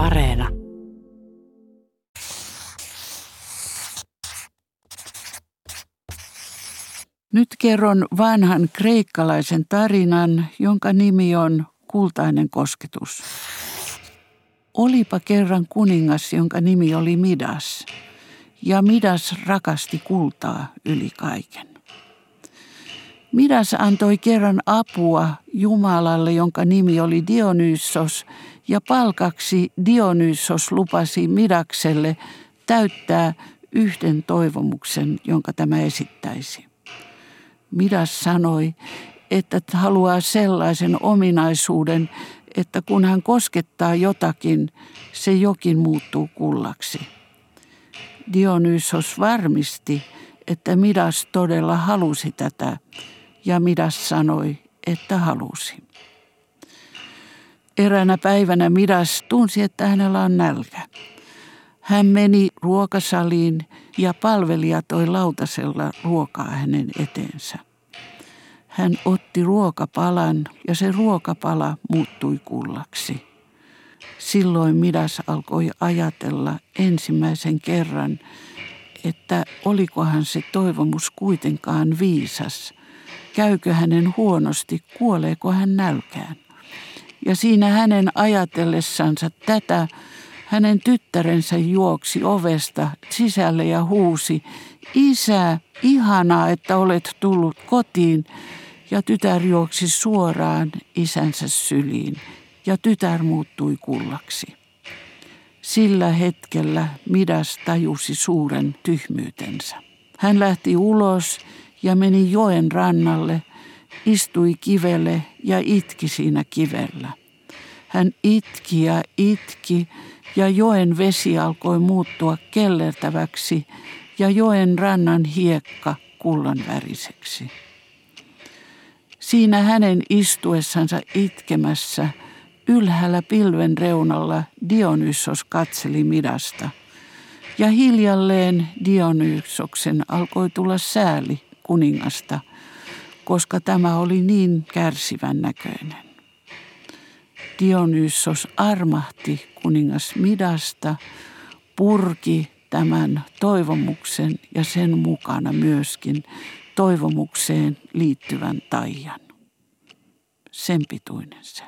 Areena. Nyt kerron vanhan kreikkalaisen tarinan, jonka nimi on Kultainen kosketus. Olipa kerran kuningas, jonka nimi oli Midas, ja Midas rakasti kultaa yli kaiken. Midas antoi kerran apua Jumalalle, jonka nimi oli Dionysos, ja palkaksi Dionysos lupasi Midakselle täyttää yhden toivomuksen, jonka tämä esittäisi. Midas sanoi, että haluaa sellaisen ominaisuuden, että kun hän koskettaa jotakin, se jokin muuttuu kullaksi. Dionysos varmisti, että Midas todella halusi tätä, ja Midas sanoi, että halusi. Eräänä päivänä Midas tunsi, että hänellä on nälkä. Hän meni ruokasaliin ja palvelija toi lautasella ruokaa hänen eteensä. Hän otti ruokapalan ja se ruokapala muuttui kullaksi. Silloin Midas alkoi ajatella ensimmäisen kerran, että olikohan se toivomus kuitenkaan viisas. Käykö hänen huonosti, kuoleeko hän nälkään. Ja siinä hänen ajatellessansa tätä hänen tyttärensä juoksi ovesta sisälle ja huusi, Isä, ihanaa, että olet tullut kotiin. Ja tytär juoksi suoraan isänsä syliin ja tytär muuttui kullaksi. Sillä hetkellä Midas tajusi suuren tyhmyytensä. Hän lähti ulos ja meni joen rannalle, istui kivelle ja itki siinä kivellä. Hän itki ja itki ja joen vesi alkoi muuttua kellertäväksi ja joen rannan hiekka kullanväriseksi. Siinä hänen istuessansa itkemässä ylhäällä pilven reunalla Dionysos katseli Midasta. Ja hiljalleen Dionysoksen alkoi tulla sääli kuningasta, koska tämä oli niin kärsivän näköinen. Dionysos armahti kuningas Midasta, purki tämän toivomuksen ja sen mukana myöskin toivomukseen liittyvän taian. Sen pituinen se.